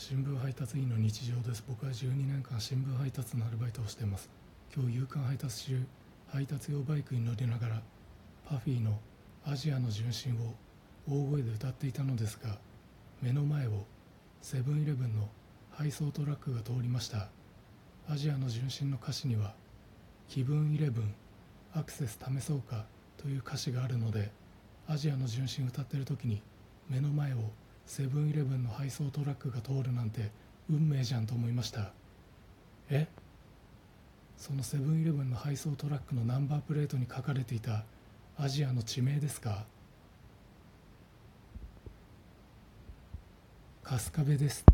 新聞配達員の日常です。僕は12年間新聞配達のアルバイトをしています。今日夕刊配達中配達用バイクに乗りながらパフィーのアジアの純真を大声で歌っていたのですが目の前をセブンイレブンの配送トラックが通りました。アジアの純真の歌詞には気分イレブンアクセス試そうかという歌詞があるのでアジアの純真歌ってる時に目の前をセブンイレブンの配送トラックが通るなんて運命じゃんと思いました。え？そのセブンイレブンの配送トラックのナンバープレートに書かれていたアジアの地名ですか？春日部です。